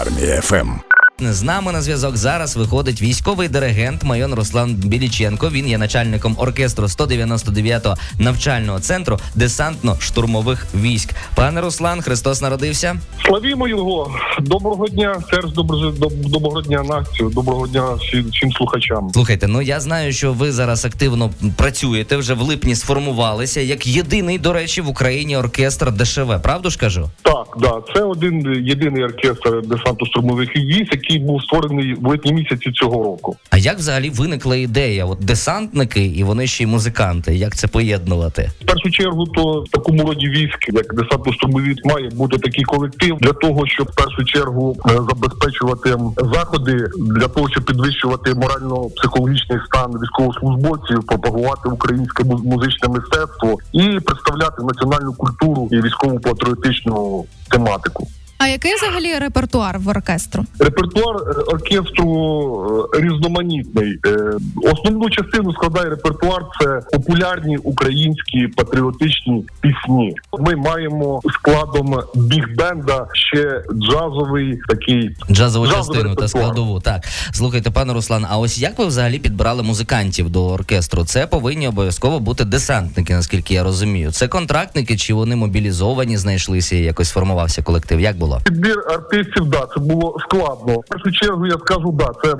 Армія ФМ. З нами на зв'язок зараз виходить військовий диригент майор Руслан Біліченко. Він є начальником оркестру 199-го навчального центру десантно-штурмових військ. Пане Руслан, Христос народився. Славімо його. Доброго дня, Серж, доброго, доброго дня, Настю, доброго дня всім, всім слухачам. Слухайте, ну я знаю, що ви зараз активно працюєте. Вже в липні сформувалися як єдиний, до речі, в Україні оркестр ДШВ. Правду ж кажу? Так, да, це один єдиний оркестр десанту штурмових військ, який був створений в липні місяці цього року. А як взагалі виникла ідея? От десантники і вони ще й музиканти. Як це поєднувати? В першу чергу, то в такому роді військ, як десантно штурмові має бути такий колектив для того, щоб в першу чергу е, забезпечувати заходи для того, щоб підвищувати морально-психологічний стан військовослужбовців, пропагувати українське музичне мистецтво і представляти національну культуру і військово патріотичну тематику. А який взагалі репертуар в оркестру? Репертуар е, оркестру е, різноманітний. Е, основну частину складає репертуар. Це популярні українські патріотичні пісні. Ми маємо складом біг-бенда ще джазовий такий джазову частину та складову. Так слухайте, пане Руслан. А ось як ви взагалі підбирали музикантів до оркестру? Це повинні обов'язково бути десантники, наскільки я розумію. Це контрактники, чи вони мобілізовані, знайшлися і якось формувався колектив? Як було? Було. Підбір артистів, да, це було складно. В першу чергу я скажу, да, це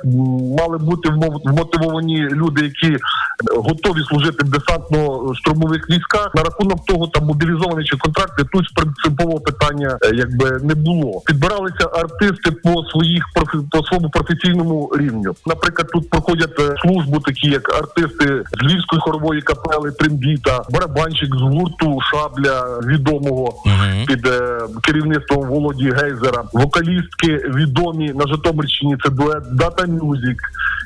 мали бути вмотивовані люди, які готові служити в десантно-штурмових військах. На рахунок того, там мобілізовані чи контракти, тут принципового питання е, якби не було. Підбиралися артисти по своїх по своєму професійному рівню. Наприклад, тут проходять е, службу, такі як артисти з львівської хорової капели, трембіта, барабанщик з гурту шабля відомого uh-huh. під е, керівництвом Володі. Гейзера, вокалістки відомі на Житомирщині. Це дует Data Music,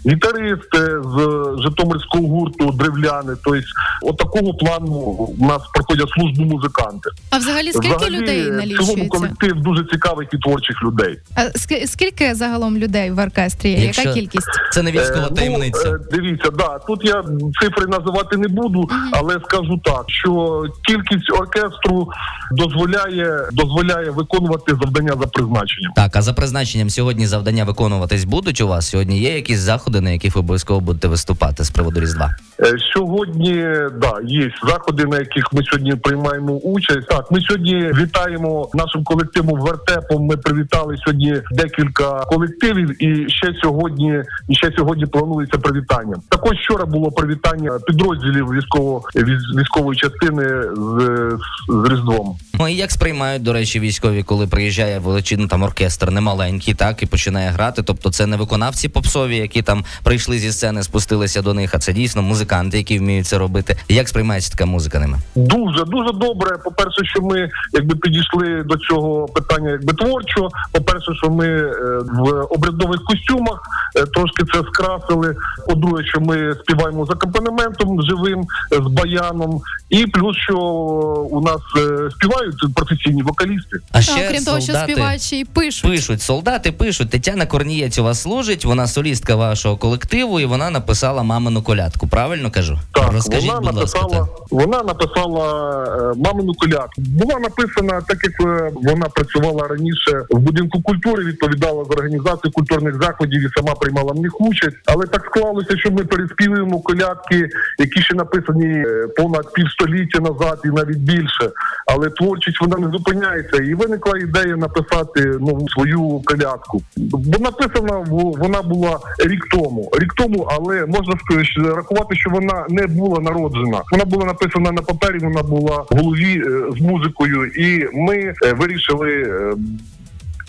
гітаристи з Житомирського гурту Древляни. Тобто, от такого плану у нас проходять службу музиканти. А взагалі скільки взагалі, людей налічується? цілому колектив дуже цікавих і творчих людей. А скільки загалом людей в оркестрі? Якщо Яка кількість? Це не військова е, таємниця. Ну, дивіться, да тут я цифри називати не буду, е, але скажу так, що кількість оркестру дозволяє дозволяє виконувати завдання за призначенням. Так, а за призначенням сьогодні завдання виконуватись будуть у вас? Сьогодні є якісь заходи, на яких ви обов'язково будете виступати з приводу різдва? Е, сьогодні да є заходи, на яких ми сьогодні приймаємо участь. Так, ми сьогодні вітаємо нашим колективом вертепом. Ми привітали сьогодні декілька колективів, і ще сьогодні і ще сьогодні планується привітання. Також вчора було привітання підрозділів військово військової частини з, з Різдвом. Ну і як сприймають до речі, військові, коли приїжджає величинний там оркестр, немаленький, так і починає грати. Тобто, це не виконавці попсові, які там прийшли зі сцени, спустилися до них. А це дійсно музиканти, які вміють це робити. Як сприймається така музика ними? Дуже дуже добре. По перше, що ми якби підійшли до цього питання, якби творчо. По перше, що ми е, в обрядових костюмах е, трошки це скрасили. По-друге, що ми співаємо з акомпанементом живим, з баяном, і плюс що у нас е, співають професійні вокалісти. А ще Окрім того, що співачі пишуть. Пишуть, солдати пишуть. Тетяна Корнієць у вас служить, вона солістка вашого колективу, і вона написала мамину колядку. Правильно кажу? Так, Розкажіть, вона будь ласка. Написала, вона написала е, мамину колядку. Була написана, так як е, вона працювала раніше в будинку культури, відповідала за організацію культурних заходів і сама приймала в них участь. Але так склалося, що ми переспівуємо колядки, які ще написані е, понад півстоліття назад, і навіть більше. Але творчість вона не зупиняється. І виникла ідея написати ну свою колядку. Бо написана вона була рік тому, рік тому, але можна рахувати, що вона не була народжена. Вона була написана на папері. Вона була в голові е, з музикою, і ми е, вирішили е,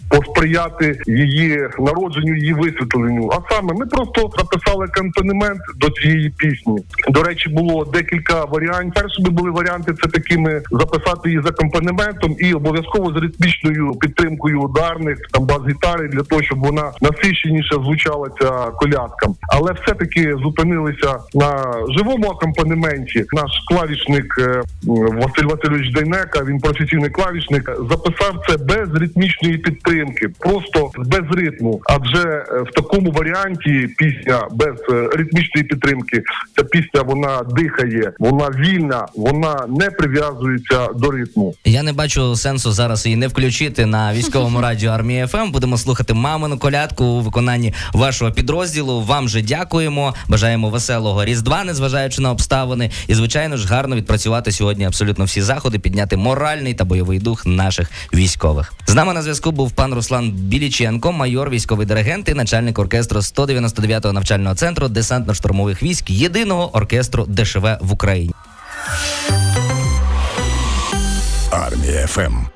посприяти її народженню, її висвітленню. А саме ми просто записали акомпанемент до цієї пісні. До речі, було декілька варіантів. Першими були варіанти це такими записати її з акомпанементом і обов'язково з ритмічною підтримкою ударних там бас-гітари для того, щоб вона насищеніше звучала ця колядка. Але все-таки зупинилися на живому акомпанементі. Наш клавішник е, Василь Васильович Дейнека, він професійний клавішник, записав це без ритмічної підтримки підтримки, просто без ритму. Адже е, в такому варіанті пісня без е, ритмічної підтримки, ця пісня вона дихає, вона вільна, вона не прив'язується до ритму. Я не бачу сенсу зараз її не включити на військовому радіо армії ФМ. Будемо слухати мамину колядку у виконанні вашого підрозділу. Вам же дякуємо. Бажаємо веселого різдва, незважаючи на обставини. І звичайно ж гарно відпрацювати сьогодні абсолютно всі заходи, підняти моральний та бойовий дух наших військових. З нами на зв'язку був пан Руслан Біліченко, майор, військовий диригент і начальник оркестру 199-го навчального центру десантно-штурмових військ, єдиного оркестру ДШВ в Україні. Армія ФМ.